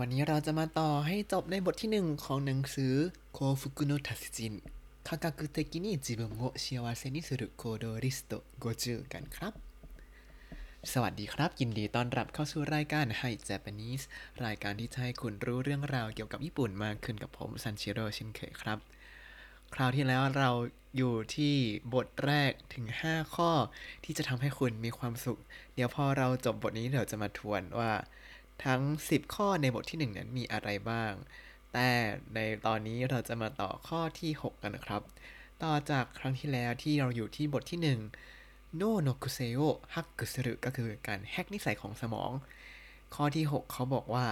วันนี้เราจะมาต่อให้จบในบทที่หนึ่งของหนังสือ幸福の達人 科学的に自分を幸せにする行動リスト50 กันครับ สวัสดีครับ ยินดีต้อนรับเข้าสู่รายการ Hi Japanese รายการที่จะให้คุณรู้เรื่องราวเกี่ยวกับญี่ปุ่นมากขึ้นกับผมซันชิโร่ชินเคยครับ คราวที่แล้วเราอยู่ที่บทแรกถึง 5 ข้อที่จะทำให้คุณมีความสุข เดี๋ยวพอเราจบบทนี้เดี๋ยวจะมาทวนว่า ทั้ง 10 ข้อในบทที่ 1 นั้นมีอะไรบ้าง แต่ในตอนนี้เราจะมาต่อข้อที่ 6 กันนะครับ ต่อจากครั้งที่แล้วที่เราอยู่ที่บทที่ 1 脳の癖をハックする ก็คือการแฮกนิสัยของสมอง ข้อที่ 6 เขาบอกว่า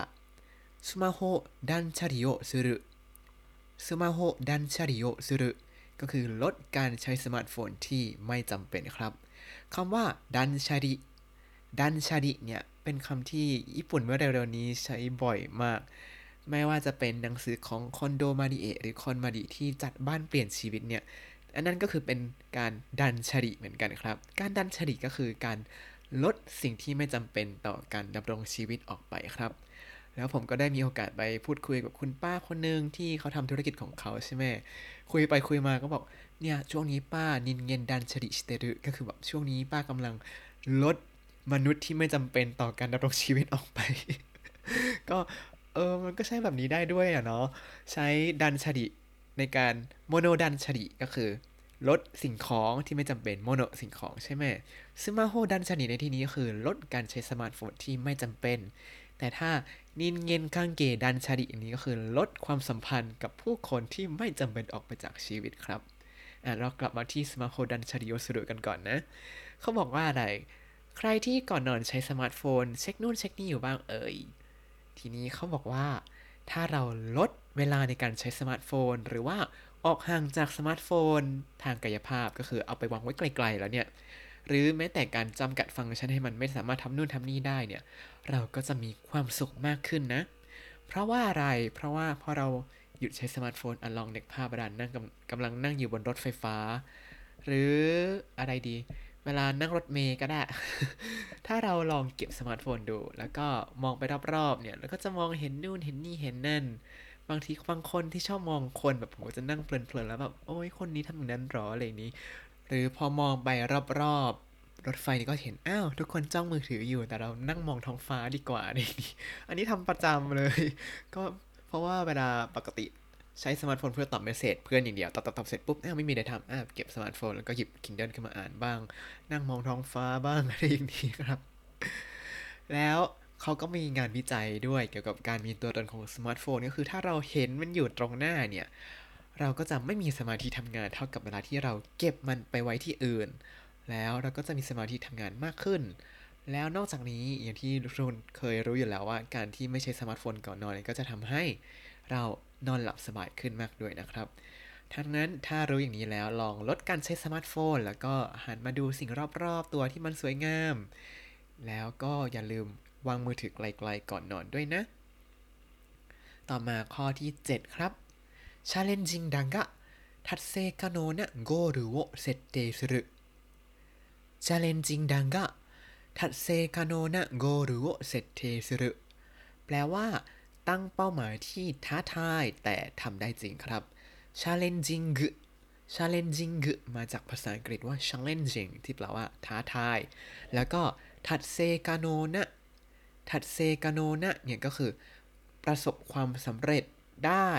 スマホ断捨離をする スマホ断捨離をする ก็คือลดการใช้สมาร์ทโฟนที่ไม่จำเป็นครับคำว่าดันชาริดันชาริเนี่ย เป็นคำที่ญี่ปุ่นเมื่อเร็วๆนี้ใช้บ่อยมาก ไม่ว่าจะเป็นหนังสือของคอนโดมาดิเอะหรือคอนมาดิที่จัดบ้านเปลี่ยนชีวิตเนี่ย อันนั้นก็คือเป็นการดันชริเหมือนกันครับ การดันชริก็คือการลดสิ่งที่ไม่จำเป็นต่อการดำรงชีวิตออกไปครับ แล้วผมก็ได้มีโอกาสไปพูดคุยกับคุณป้าคนหนึ่งที่เขาทำธุรกิจของเขาใช่ไหม คุยไปคุยมาก็บอกเนี่ยช่วงนี้ป้า 人間断捨離してる ก็คือแบบช่วงนี้ป้ากำลังลด มนุษย์ที่ไม่จำเป็นต่อการดำรงชีวิตออกไป ก็เออมันก็ใช้แบบนี้ได้ด้วยอะเนาะใช้ 断捨離 ในการ 物断捨離 ก็คือ ลดสิ่งของที่ไม่จำเป็น物 สิ่งของใช่ไหม スマホ断捨離 ในที่นี้ก็คือ ลดการใช้สมาร์ทโฟนที่ไม่จำเป็น แต่ถ้า人間関係断捨離 อันนี้ก็คือลดความสัมพันธ์กับผู้คนที่ไม่จำเป็นออกไปจากชีวิตครับอะเรากลับมาที่スマホ断捨離をする กันก่อนนะ เขาบอกว่าอะไร ใครที่ก่อนนอนใช้สมาร์ทโฟน เช็คนู่นเช็คนี่อยู่บ้างเอ่ย ทีนี้เขาบอกว่า ถ้าเราลดเวลาในการใช้สมาร์ทโฟน หรือว่าออกห่างจากสมาร์ทโฟน ทางกายภาพก็คือเอาไปวางไว้ไกลๆแล้วเนี่ย หรือแม้แต่การจำกัดฟังก์ชันให้มันไม่สามารถทำนู่นทำนี่ได้เนี่ย เราก็จะมีความสุขมากขึ้นนะ เพราะว่าอะไร เพราะว่าพอเราหยุดใช้สมาร์ทโฟนอะลองนึกภาพว่าเรานั่งกำกำลังนั่งอยู่บนรถไฟฟ้า หรืออะไรดี เวลานั่งรถเมล์ก็ได้ ถ้าเราลองเก็บสมาร์ทโฟนดู แล้วก็มองไปรอบๆเนี่ย แล้วก็จะมองเห็นนู่นเห็นนี่เห็นนั่น บางทีบางคนที่ชอบมองคนแบบผมจะนั่งเพลินๆแล้วแบบโอ้ยคนนี้ทำอย่างนั้นเหรออะไรอย่างนี้ หรือพอมองไปรอบๆรถไฟนี่ก็เห็น อ้าว ทุกคนจ้องมือถืออยู่ แต่เรานั่งมองท้องฟ้าดีกว่าอะไรอย่างนี้อันนี้ทำประจำเลย ก็เพราะว่าเวลาปกติ ใช้สมาร์ทโฟนเพื่อตอบ message เพื่อนอย่างเดียวตอบตอบตอบเสร็จปุ๊บอ้าวไม่มีอะไรทำอ้าวเก็บสมาร์ทโฟนแล้วก็หยิบ Kindle ขึ้นมาอ่านบ้าง นั่งมองท้องฟ้าบ้างอะไรอย่างนี้ครับ แล้วเขาก็มีงานวิจัยด้วยเกี่ยวกับการมีตัวตนของสมาร์ทโฟนก็คือถ้าเราเห็นมันอยู่ตรงหน้าเนี่ย เราก็จะไม่มีสมาธิทำงานเท่ากับเวลาที่เราเก็บมันไปไว้ที่อื่น แล้วเราก็จะมีสมาธิทำงานมากขึ้น แล้วนอกจากนี้อย่างที่ทุกคนรู้อยู่แล้วว่า การที่ไม่ใช้สมาร์ทโฟนก่อนนอนก็จะทำให้เรา นอนหลับสบายขึ้นมากด้วยนะครับ ดังนั้นถ้ารู้อย่างนี้แล้วลองลดการใช้สมาร์ทโฟน แล้วก็หันมาดูสิ่งรอบๆ ตัวที่มันสวยงาม แล้วก็อย่าลืมวางมือถือไกลๆก่อนนอนด้วยนะ ต่อมาข้อที่ 7 ครับ チャレンジングだが達成可能なゴールを設定する チャレンジングだが達成可能なゴールを設定する แปลว่า ตั้งเป้าหมายที่ท้าทายแต่ทำได้จริงครับ challenging challenging มาจากภาษาอังกฤษว่า challenging ที่แปลว่าท้าทาย แล้วก็達成可能な 達成可能な เนี่ยก็คือ ประสบความสำเร็จได้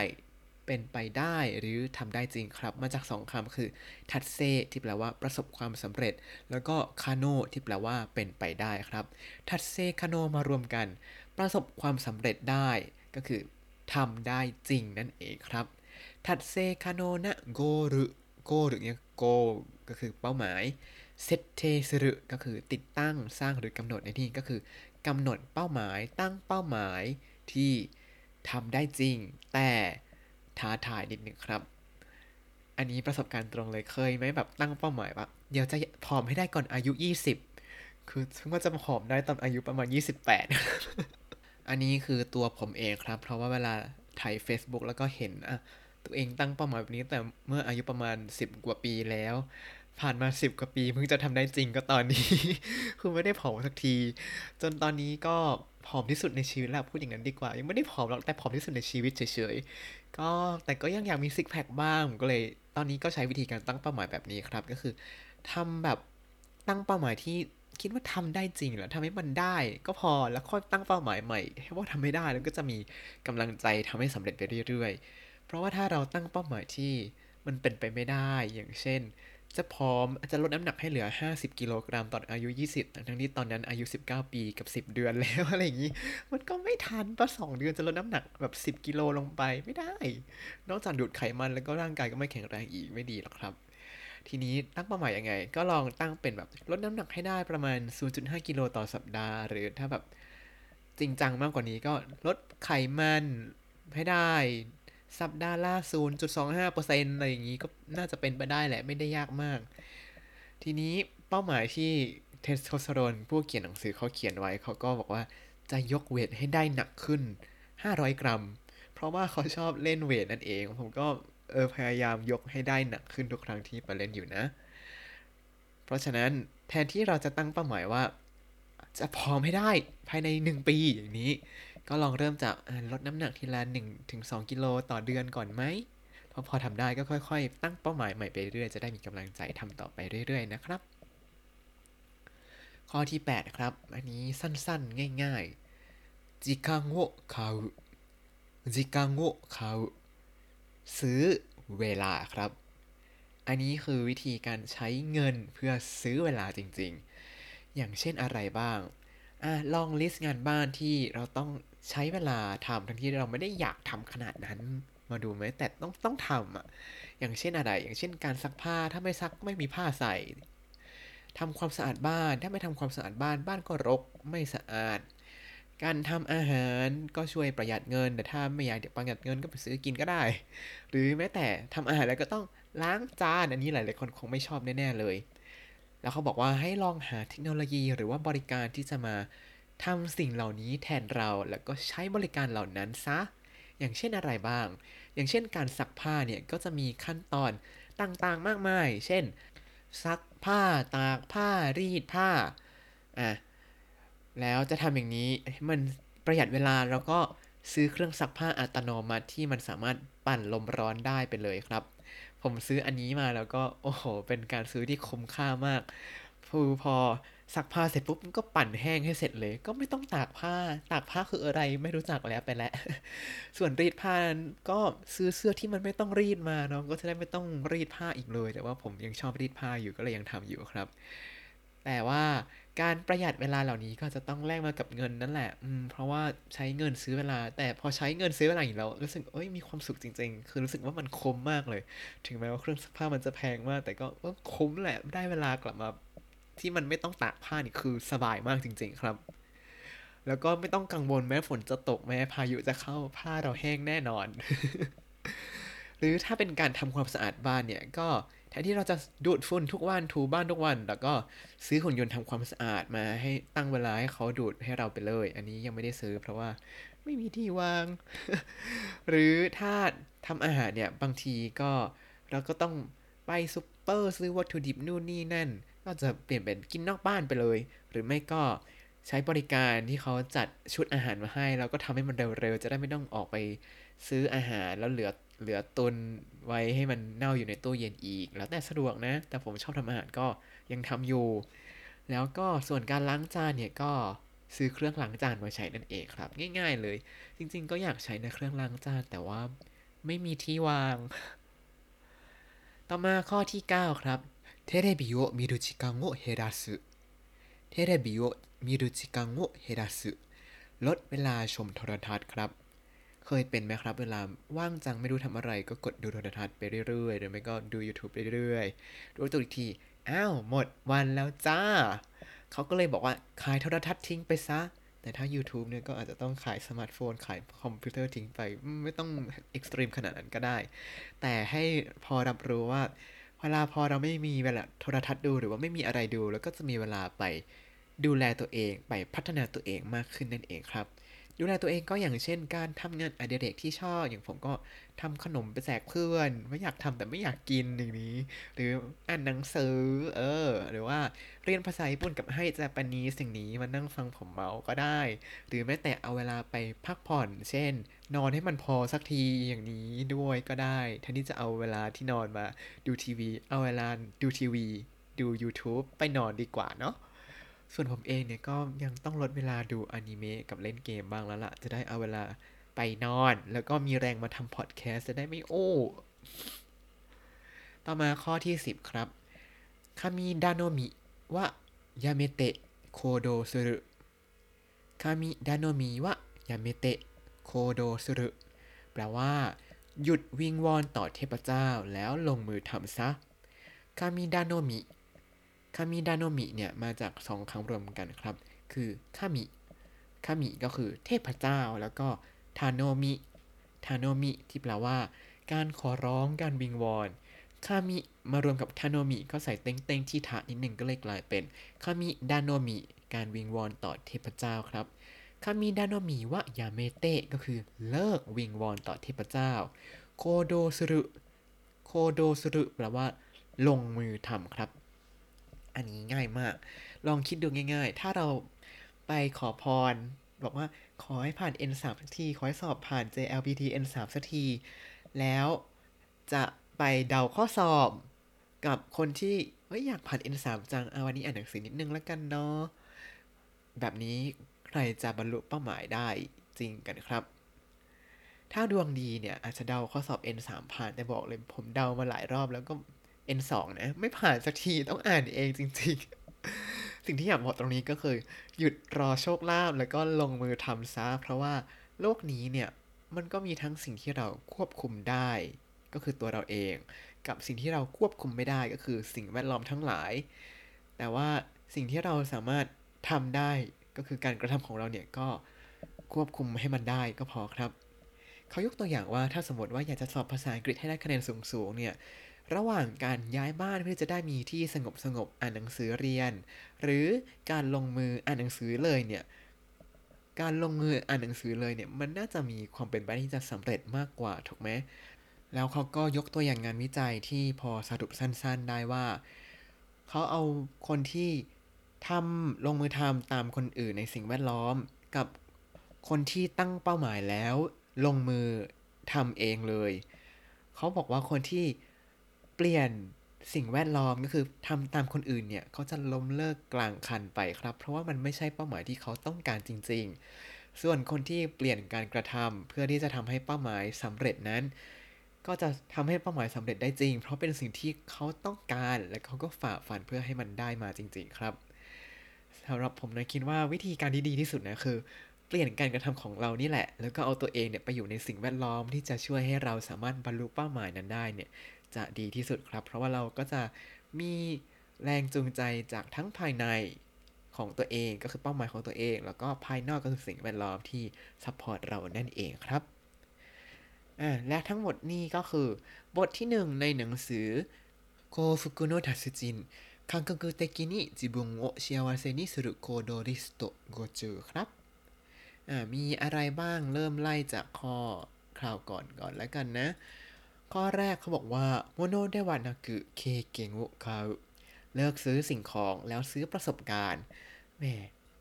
เป็นไปได้หรือทำได้จริงครับ มาจากสองคำคือทัดเซที่แปลว่าประสบความสำเร็จ แล้วก็คาโนที่แปลว่าเป็นไปได้ครับ ทัดเซคาโนมารวมกัน ประสบความสำเร็จได้ก็คือทำได้จริงนั่นเองครับ ทัดเซคาโนนะโกรุโกหรุเนี่ยโกก็คือเป้าหมายเซตเทสรุก็คือติดตั้งสร้างหรือกำหนดในที่ก็คือกำหนดเป้าหมายตั้งเป้าหมายที่ทำได้จริง แต่ท้าทายนิดหนึ่งครับ อันนี้ประสบการณ์ตรงเลยเคยไหมแบบตั้งเป้าหมายว่าเดี๋ยวจะผอมให้ได้ก่อนอายุ 20 คือซึ่งว่าจะผอมได้ตอนอายุประมาณ 28 อันนี้คือตัวผมเองครับ เพราะว่าเวลาถ่าย Facebook แล้วก็เห็นอะตัวเองตั้งเป้าหมายแบบนี้แต่เมื่ออายุประมาณ 10 กว่าปีแล้ว ผ่านมาสิบกว่าปีเพิ่งจะทำได้จริงก็ตอนนี้ คือไม่ได้ผอมสักที จนตอนนี้ก็ผอมที่สุดในชีวิตแล้วพูดอย่างนั้นดีกว่า ยังไม่ได้ผอมหรอกแต่ผอมที่สุดในชีวิตเฉยๆก็แต่ก็ยังอยากมีซิกแพคบ้างก็เลย ตอนนี้ก็ใช้วิธีการตั้งเป้าหมายแบบนี้ครับ ก็คือทำแบบตั้งเป้าหมายที่ คิดว่าทำได้จริงแล้วทำให้มันได้ ก็พอแล้วค่อยตั้งเป้าหมายใหม่ให้ว่าทำไม่ได้แล้วก็จะมีกำลังใจทำให้สำเร็จไปเรื่อยๆ เพราะว่าถ้าเราตั้งเป้าหมายที่มันเป็นไปไม่ได้อย่างเช่น จะพร้อมจะลดน้ำหนักให้เหลือ 50 กิโลกรัมตอนอายุ 20 ทั้งที่ตอนนั้นอายุ 19 ปีกับ 10 เดือนแล้วอะไรอย่างนี้ มันก็ไม่ทันปะสองเดือนจะลดน้ำหนักแบบ 10 กิโลลงไปไม่ได้ นอกจากดูดไขมันแล้วก็ร่างกายก็ไม่แข็งแรงอีกไม่ดีหรอกครับ ทีนี้ตั้งเป้าหมายยังไง ก็ลองตั้งเป็นแบบลดน้ำหนักให้ได้ประมาณ 0.5 กิโลต่อสัปดาห์ หรือถ้าแบบจริงจังมากกว่านี้ก็ลดไขมันให้ได้สัปดาห์ละ0.25%อะไรอย่างนี้ก็น่าจะเป็นไปได้แหละไม่ได้ยากมาก ทีนี้เป้าหมายที่เทสโทสเตอโรนผู้เขียนหนังสือเขาเขียนไว้เขาก็บอกว่าจะยกเวทให้ได้หนักขึ้น 500 กรัม เพราะว่าเขาชอบเล่นเวทนั่นเอง ผมก็ เออพยายามยกให้ได้หนักขึ้นทุกครั้งที่ไปเล่นอยู่นะ เพราะฉะนั้นแทนที่เราจะตั้งเป้าหมายว่า จะพร้อมให้ได้ภายใน 1 ปีอย่างนี้ ก็ลองเริ่มจากลดน้ำหนักทีละ1-2 กิโลต่อเดือนก่อนไหมพอพอทำได้ก็ค่อย ๆ ตั้งเป้าหมายใหม่ไปเรื่อยจะได้มีกำลังใจทำต่อไปเรื่อย ๆ นะครับ ข้อที่ 8 ครับ อันนี้สั้นๆ ง่ายๆจิกังโวคาวจิกังโวคาว ซื้อเวลาครับ อันนี้คือวิธีการใช้เงินเพื่อซื้อเวลาจริงๆ อย่างเช่นอะไรบ้างอลองลิสต์งานบ้านที่เราต้องใช้เวลาทำทั้งที่เราไม่ได้อยากทำขนาดนั้น มาดูไหมแต่ต้องต้องทำอะ อย่างเช่นอะไร อย่างเช่นการซักผ้าถ้าไม่ซักไม่มีผ้าใส่ทำความสะอาดบ้าน ถ้าไม่ทำความสะอาดบ้านบ้านก็รกไม่สะอาด การทำอาหารก็ช่วยประหยัดเงิน แต่ถ้าไม่อยากประหยัดเงินก็ไปซื้อกินก็ได้ หรือแม้แต่ทำอาหารแล้วก็ต้องล้างจาน อันนี้หลายๆคนคงไม่ชอบแน่ๆเลย แล้วเขาบอกว่าให้ลองหาเทคโนโลยีหรือว่าบริการที่จะมาทำสิ่งเหล่านี้แทนเราแล้วก็ใช้บริการเหล่านั้นซะ อย่างเช่นอะไรบ้าง อย่างเช่นการซักผ้าเนี่ยก็จะมีขั้นตอนต่างๆมากมาย เช่น ซักผ้า ตากผ้า รีดผ้า อะ แล้วจะทำอย่างนี้ให้มันประหยัดเวลาแล้วก็ซื้อเครื่องซักผ้าอัตโนมัติที่มันสามารถปั่นลมร้อนได้ไปเลยครับ ผมซื้ออันนี้มาแล้วก็โอ้โห เป็นการซื้อที่คุ้มค่ามากคือพอซักผ้าเสร็จปุ๊บก็ปั่นแห้งให้เสร็จเลย ก็ไม่ต้องตากผ้า ตากผ้าคืออะไรไม่รู้จักแล้วไปแล้ว ส่วนรีดผ้านั้นก็ซื้อเสื้อที่มันไม่ต้องรีดมาเนาะก็จะได้ไม่ต้องรีดผ้าอีกเลย แต่ว่าผมยังชอบรีดผ้าอยู่ก็เลยยังทำอยู่ครับ แต่ว่า การประหยัดเวลาเหล่านี้ก็จะต้องแลกมากับเงินนั่นแหละอืมเพราะว่าใช้เงินซื้อเวลา แต่พอใช้เงินซื้อเวลาอย่างเรารู้สึกเอ้ยมีความสุขจริง ๆ คือรู้สึกว่ามันคุ้มมากเลย ถึงแม้ว่าเครื่องซักผ้ามันจะแพงมาก แต่ก็คุ้มแหละได้เวลากลับมา ที่มันไม่ต้องตากผ้านี่คือสบายมากจริง ๆ ครับ แล้วก็ไม่ต้องกังวลแม้ฝนจะตกแม้พายุจะเข้าผ้าเราแห้งแน่นอน หรือถ้าเป็นการทำความสะอาดบ้านเนี่ยก็ แทนที่เราจะดูดฝุ่นทุกวันถูบ้านทุกวัน แล้วก็ซื้อหุ่นยนต์ทำความสะอาดมาให้ตั้งเวลาให้เขาดูดให้เราไปเลย อันนี้ยังไม่ได้ซื้อเพราะว่าไม่มีที่วาง หรือถ้าทำอาหารเนี่ย บางทีก็เราก็ต้องไปซูเปอร์ซื้อวัตถุดิบนู่นนี่นั่น ก็จะเปลี่ยนเป็นกินนอกบ้านไปเลย หรือไม่ก็ใช้บริการที่เขาจัดชุดอาหารมาให้แล้วก็ทำให้มันเร็วๆจะได้ไม่ต้องออกไปซื้ออาหารแล้วเหลือ เหลือตุนไว้ให้มันเน่าอยู่ในตู้เย็นอีก แล้วแต่สะดวกนะ แต่ผมชอบทำอาหารก็ยังทำอยู่ แล้วก็ส่วนการล้างจานเนี่ยก็ซื้อเครื่องล้างจานมาใช้นั่นเองครับ ง่าย ๆ เลย จริง ๆ ก็อยากใช้ในเครื่องล้างจานแต่ว่าไม่มีที่วาง ต่อมาข้อที่ 9 ครับテレビを見る時間を減らす テレビを見る時間を減らす ลดเวลาชมโทรทัศน์ครับ เคยเป็นไหมครับ เวลาว่างจัดไม่รู้ทำอะไรก็กดดูโทรทัศน์ไปเรื่อยๆหรือไม่ก็ดู YouTube ไปเรื่อยๆรู้ตัวอีกทีอ้าวหมดวันแล้วจ้า เขาก็เลยบอกว่าขายโทรทัศน์ทิ้งไปซะ แต่ถ้า YouTube เนี่ยก็อาจจะต้องขายสมาร์ทโฟน ขายคอมพิวเตอร์ทิ้งไป ไม่ต้อง extreme ขนาดนั้นก็ได้ แต่ให้พอรับรู้ว่า เวลาพอเราไม่มีเวลาโทรทัศน์ดูหรือว่าไม่มีอะไรดู แล้วก็จะมีเวลาไปดูแลตัวเองไปพัฒนาตัวเองมากขึ้นนั่นเองครับ ดูแลตัวเองก็อย่างเช่น การทำงานอดิเรกที่ชอบ อย่างผมก็ทำขนมไปแจกเพื่อน ไม่อยากทำแต่ไม่อยากกินอย่างนี้ หรืออ่านหนังสือ เออ หรือว่าเรียนภาษาญี่ปุ่นกับให้เจแปนนีสิ่งนี้มานั่งฟังผมเมาก็ได้ หรือแม้แต่เอาเวลาไปพักผ่อน เช่น นอนให้มันพอสักทีอย่างนี้ด้วยก็ได้แทนที่จะเอาเวลาที่นอนมาดูทีวี เอาเวลาดูทีวี ดู YouTube ไปนอนดีกว่าเนาะ ส่วนผมเองเนี่ยก็ยังต้องลดเวลาดูอนิเมะกับเล่นเกมบ้างแล้วล่ะ จะได้เอาเวลาไปนอน แล้วก็มีแรงมาทำพอดแคสต์จะได้ไม่โอ้ ต่อมาข้อที่ 10 ครับคามิดาโนมิวะยาเมเตะโคโดสุรุคามิดาโนมิวะยาเมเตะโคโดสุรุแปลว่า หยุดวิงวอนต่อเทพเจ้าแล้วลงมือทำซะคามิดาโนมิ คามิดาโนมิเนี่ยมาจากสองคำรวมกันครับ คือคามิคามิก็คือเทพเจ้า แล้วก็ทาโนมิทาโนมิที่แปลว่า การขอร้องการวิงวอน 神 มารวมกับ 頼み ก็ใส่ 点々 ที่ た นิดหนึ่งก็เลยกลายเป็น 神頼み การวิงวอนต่อเทพเจ้าครับ 神頼みはやめて ก็คือเลิกวิงวอนต่อเทพเจ้า 行動する 行動する แปลว่า ลงมือทำครับ อันนี้ง่ายมาก ลองคิดดูง่าย ๆ ถ้าเราไปขอพร บอกว่าขอให้ผ่าน N3 สักที ขอให้สอบผ่าน JLPT N3 สักที แล้วจะไปเดาข้อสอบ กับคนที่เฮ้ยอยากผ่าน N3 จัง เอาวันนี้อ่านหนังสือนิดนึงแล้วกันเนาะ แบบนี้ใครจะบรรลุเป้าหมายได้จริงกันครับ ถ้าดวงดีเนี่ยอาจจะเดาข้อสอบ N3 ผ่านแต่บอกเลยผมเดามาหลายรอบแล้วก็ N2 นะ ไม่ผ่านสักทีต้องอ่านเองจริง ๆ สิ่งที่อยากบอกตรงนี้ก็คือ หยุดรอโชคลาภแล้วก็ลงมือทำซะ เพราะว่าโลกนี้เนี่ย มันก็มีทั้งสิ่งที่เราควบคุมได้ ก็คือตัวเราเอง กับสิ่งที่เราควบคุมไม่ได้ก็คือสิ่งแวดล้อมทั้งหลาย แต่ว่าสิ่งที่เราสามารถทำได้ก็คือการกระทำของเราเนี่ยก็ควบคุมให้มันได้ก็พอครับเขายกตัวอย่างว่าถ้าสมมติว่าอยากจะสอบภาษาอังกฤษให้ได้คะแนนสูงๆเนี่ย ระหว่างการย้ายบ้านเพื่อจะได้มีที่สงบสงบอ่านหนังสือเรียน หรือการลงมืออ่านหนังสือเลยเนี่ยการลงมืออ่านหนังสือเลยเนี่ยมันน่าจะมีความเป็นไปที่จะสำเร็จมากกว่าถูกไหมแล้วเขาก็ยกตัวอย่างงานวิจัยที่พอสรุปสั้นๆได้ว่าเขาเอาคนที่ทำลงมือทำตามคนอื่นในสิ่งแวดล้อม กับคนที่ตั้งเป้าหมายแล้ว ลงมือทำเองเลย เขาบอกว่าคนที่ เปลี่ยนสิ่งแวดล้อมก็คือทำตามคนอื่นเนี่ยเขาจะล้มเลิกกลางคันไปครับ เพราะว่ามันไม่ใช่เป้าหมายที่เขาต้องการจริง ๆ ส่วนคนที่เปลี่ยนการกระทำเพื่อที่จะทำให้เป้าหมายสำเร็จนั้น ก็จะทำให้เป้าหมายสำเร็จได้จริง เพราะเป็นสิ่งที่เขาต้องการ และเขาก็ฝ่าฟันเพื่อให้มันได้มาจริง ๆ ครับสำหรับผมนะคิดว่าวิธีการที่ดีที่สุดนะคือเปลี่ยนการกระทำของเรานี่แหละ แล้วก็เอาตัวเองเนี่ยไปอยู่ในสิ่งแวดล้อมที่จะช่วยให้เราสามารถบรรลุเป้าหมายนั้นได้เนี่ย จะดีที่สุดครับ เพราะว่าเราก็จะมีแรงจูงใจจากทั้งภายในของตัวเองก็คือเป้าหมายของตัวเอง แล้วก็ภายนอกก็คือสิ่งแวดล้อมที่ support เรานั่นเองครับและทั้งหมดนี้ก็คือบทที่หนึ่งในหนังสือ幸福の達人 科学的に自分を幸せにする行動リスト50 ครับมีอะไรบ้างเริ่มไล่จากข้อคราวก่อนก่อนแล้วกันนะ ข้อแรกเขาบอกว่า 物ではなく経験を買う เลิกซื้อสิ่งของแล้วซื้อประสบการณ์แหม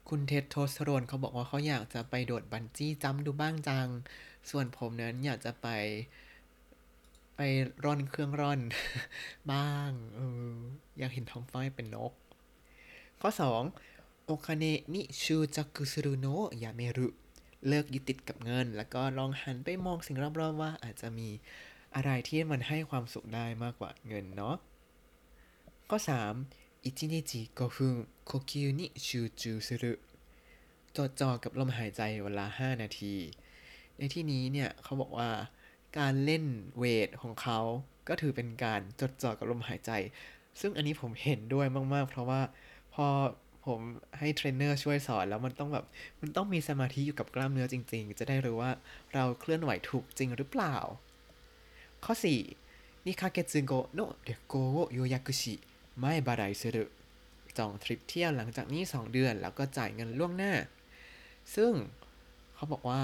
คุณเท็ดโทสโรนเขาบอกว่าเขาอยากจะไปโดดบันจี้จัมดูบ้างจัง ส่วนผมนั้นอยากจะไป ไปร่อนเครื่องร่อน บ้างอออยากเห็นท้องฟ้าเป็นนก ข้อ 2 โอคาเนนิชูจักุสุรุโนะยาเมรุ เลิกยึดติดกับเงิน แล้วก็ลองหันไปมองสิ่งรอบๆว่าอาจจะมี อะไรที่มันให้ความสุขได้มากกว่าเงินเนาะข้อ 3 อิจินิจิโกฟุนโคคิวนิชูจูสุรุจดจ่อกับลมหายใจเวลา 5 นาที ในที่นี้เนี่ยเขาบอกว่าการเล่นเวทของเขาก็ถือเป็นการจดจ่อกับลมหายใจ ซึ่งอันนี้ผมเห็นด้วยมากๆ เพราะว่าพอผมให้เทรนเนอร์ช่วยสอนแล้วมันต้องแบบ มันต้องมีสมาธิอยู่กับกล้ามเนื้อจริง ๆ จะได้รู้ว่าเราเคลื่อนไหวถูกจริงหรือเปล่า ข้อ4 2ヶ月後の旅行を予約し前払いする จองทริปเที่ยวหลังจากนี้ 2 เดือน แล้วก็จ่ายเงินล่วงหน้า ซึ่งเขาบอกว่า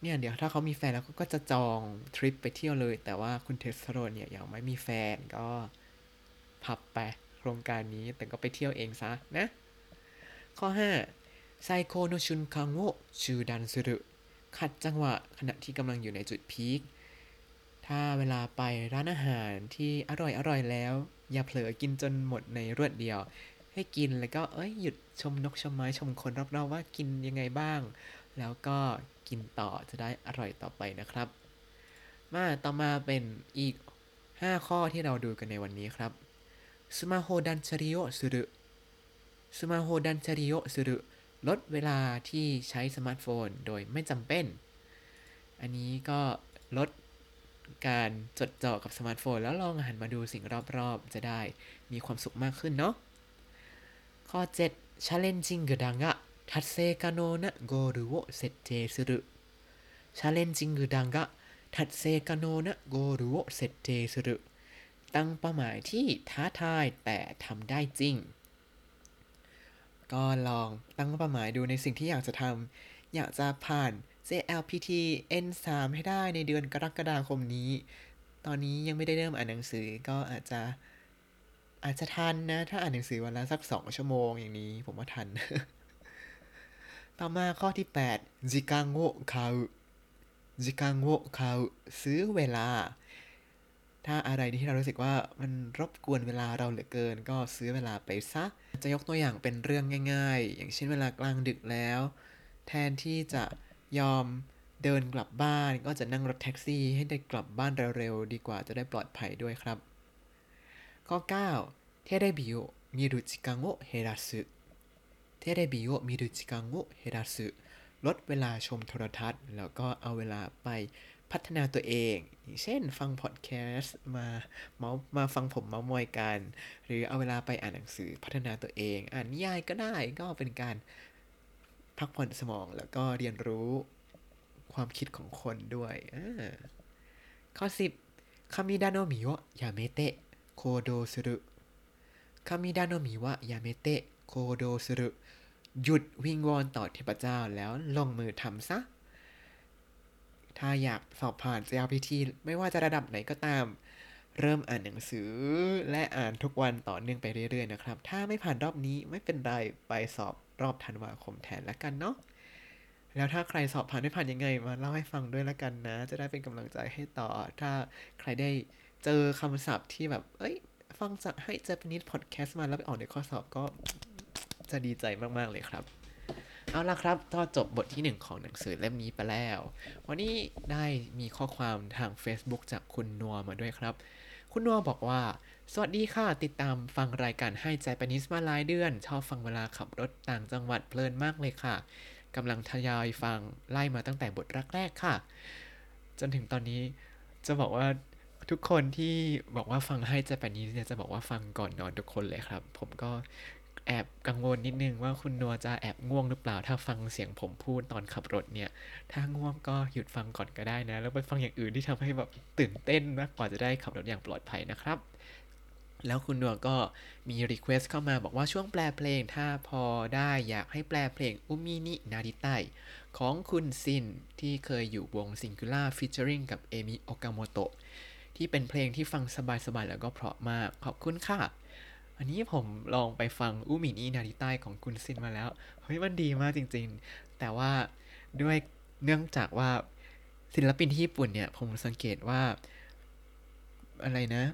เนี่ยเดี๋ยวถ้าเขามีแฟนแล้วก็จะจองทริปไปเที่ยวเลย แต่ว่าคุณเทสโรเนี่ยยังไม่มีแฟนก็พับไปโครงการนี้แต่ก็ไปเที่ยวเองซะนะ ข้อ5ไซโคโนชุนคังโงชูดันสุรุขัดจังหวะขณะที่กำลังอยู่ในจุดพีค ถ้าเวลาไปร้านอาหารที่อร่อยอร่อยแล้ว อย่าเผลอกินจนหมดในรวดเดียว ให้กินแล้วก็เอ้ยหยุดชมนกชมไม้ชมคนรอบๆว่ากินยังไงบ้าง แล้วก็กินต่อจะได้อร่อยต่อไปนะครับ มาต่อมาเป็นอีก 5 ข้อที่เราดูกันในวันนี้ครับスマホ断捨離をする スマホ断捨離をする ลดเวลาที่ใช้สมาร์ทโฟนโดยไม่จำเป็น อันนี้ก็ลด การจดจ่อกับสมาร์ทโฟน แล้วลองหันมาดูสิ่งรอบๆ จะได้มีความสุขมากขึ้นเนาะ ข้อ 7 challenging ดังะ達成可能なゴールを設定する challenging ดังะ達成可能なゴールを設定するตั้งเป้าหมายที่ท้าทายแต่ทำได้จริง ก็ลองตั้งเป้าหมายดูในสิ่งที่อยากจะทำ อยากจะผ่าน JLPT N3 ให้ได้ในเดือนกรกฎาคมนี้ ตอนนี้ยังไม่ได้เริ่มอ่านหนังสือก็อาจจะอาจจะทันนะ ถ้าอ่านหนังสือวันละสักสองชั่วโมงอย่างนี้ ผมว่าทัน ต่อมาข้อที่8จิกังโวคาวจิกังโวคาวซื้อเวลา ถ้าอะไรที่เรารู้สึกว่ามันรบกวนเวลาเราเหลือเกิน ก็ซื้อเวลาไปซะ จะยกตัวอย่างเป็นเรื่องง่าย ๆ อย่างเช่นเวลากลางดึกแล้ว แทนที่จะ ยอมเดินกลับบ้านก็จะนั่งรถแท็กซี่ให้ได้กลับบ้านเร็วๆดีกว่าจะได้ปลอดภัยด้วยครับ ข้อ 9 テレビを見る時間を減らす テレビを見る時間を減らす ลดเวลาชมโทรทัศน์ แล้วก็เอาเวลาไปพัฒนาตัวเอง อย่างเช่นฟังพอดแคสต์มาเม้ามาฟังผมเม้ามอยกัน หรือเอาเวลาไปอ่านหนังสือพัฒนาตัวเอง อ่านนิยายก็ได้ก็เป็นการ พักผ่อนสมองแล้วก็เรียนรู้ความคิดของคนด้วยข้อ10คามิดาโนมิโอยาเมเตะโคโดสุรุคามิดาโนมิวะยาเมเตะโคโดสุรุหยุดวิงวอนต่อเทพเจ้าแล้วลงมือทำซะ ถ้าอยากสอบผ่าน JLPT ไม่ว่าจะระดับไหนก็ตาม เริ่มอ่านหนังสือและอ่านทุกวันต่อเนื่องไปเรื่อยๆนะครับ ถ้าไม่ผ่านรอบนี้ไม่เป็นไรไปสอบรอบธันวาคมแทนละกันเนาะแล้วถ้าใครสอบผ่านไม่ผ่านยังไงมาเล่าให้ฟังด้วยละกันนะ จะได้เป็นกำลังใจให้ต่อ ถ้าใครได้เจอคำศัพท์ที่แบบ เอ้ย ฟังจากให้ Japanese podcast มาแล้วไปออกในข้อสอบก็จะดีใจมาก ๆ เลยครับ เอาละครับก็จบบทที่ 1 ของหนังสือเล่มนี้ไปแล้ว วันนี้ได้มีข้อความทาง Facebook จากคุณนัวมาด้วยครับ คุณนัวบอกว่า สวัสดีค่ะ ติดตามฟังรายการให้ใจปนิสมาหลายเดือน ชอบฟังเวลาขับรถต่างจังหวัดเพลินมากเลยค่ะกำลังทยอยฟังไล่มาตั้งแต่บทแรกๆค่ะ จนถึงตอนนี้จะบอกว่าทุกคนที่บอกว่าฟังให้ใจปนิสเนี่ยจะบอกว่าฟังก่อนนอนทุกคนเลยครับ ผมก็ แอบกังวลนิดนึงว่าคุณนัวจะแอบง่วงหรือเปล่า ถ้าฟังเสียงผมพูดตอนขับรถเนี่ย ถ้าง่วงก็หยุดฟังก่อนก็ได้นะ แล้วไปฟังอย่างอื่นที่ทำให้แบบตื่นเต้นมากกว่าจะได้ขับรถอย่างปลอดภัยนะครับ แล้วคุณนัวก็มี request เข้ามาบอกว่าช่วงแปลเพลง ถ้าพอได้อยากให้แปลเพลง 海になりたい ของคุณซินที่เคยอยู่วง Singular Featuring กับเอมิโอกาโมโตะที่เป็นเพลงที่ฟังสบายๆแล้วก็เพราะมากขอบคุณค่ะ อันนี้ผมลองไปฟัง 海になりたい ของคุณซินมาแล้ว เฮ้ยมันดีมากจริง ๆ แต่ว่าด้วยเนื่องจากว่าศิลปินที่ญี่ปุ่นเนี่ย ผมสังเกตว่าอะไรนะ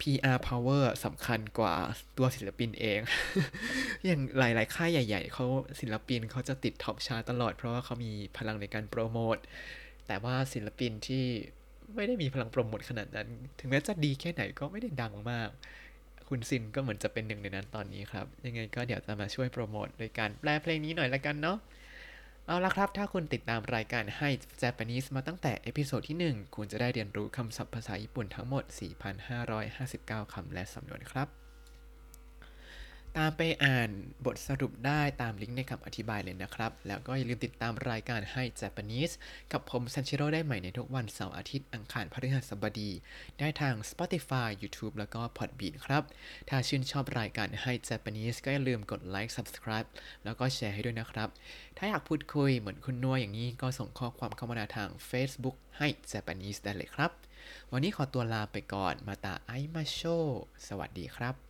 PR power สำคัญกว่าตัวศิลปินเอง อย่างหลาย ๆ ค่ายใหญ่ ๆ เขาศิลปินเขาจะติด top chart ตลอด เพราะว่าเขามีพลังในการโปรโมท แต่ว่าศิลปินที่ไม่ได้มีพลังโปรโมทขนาดนั้น ถึงแม้จะดีแค่ไหนก็ไม่ได้ดังมาก คุณซินก็เหมือนจะเป็นหนึ่งในนั้นตอนนี้ครับ ยังไงก็เดี๋ยวจะมาช่วยโปรโมทโดยการแปลเพลงนี้หน่อยละกันเนาะเอาละครับ ถ้าคุณติดตามรายการให้ Japanese มาตั้งแต่เอพิโซดที่ 1 คุณจะได้เรียนรู้คำศัพท์ภาษาญี่ปุ่นทั้งหมด 4,559 คำและสำนวนครับ ตามไปอ่านบทสรุปได้ตามลิงก์ในคำอธิบายเลยนะครับ แล้วก็อย่าลืมติดตามรายการให้ Japanese กับผมซันชิโร่ได้ใหม่ในทุกวันเสาร์อาทิตย์อังคารพฤหัสบดี ได้ทาง Spotify YouTube แล้วก็ Podbean ครับ ถ้าชื่นชอบรายการให้ Japanese ก็อย่าลืมกดไลค์ Subscribe แล้วก็แชร์ให้ด้วยนะครับ ถ้าอยากพูดคุยเหมือนคุณนัวอย่างนี้ก็ส่งข้อความเข้ามาทาง Facebook ให้ Japanese ได้เลยครับ วันนี้ขอตัวลาไปก่อนมาตาไอมาโช สวัสดีครับ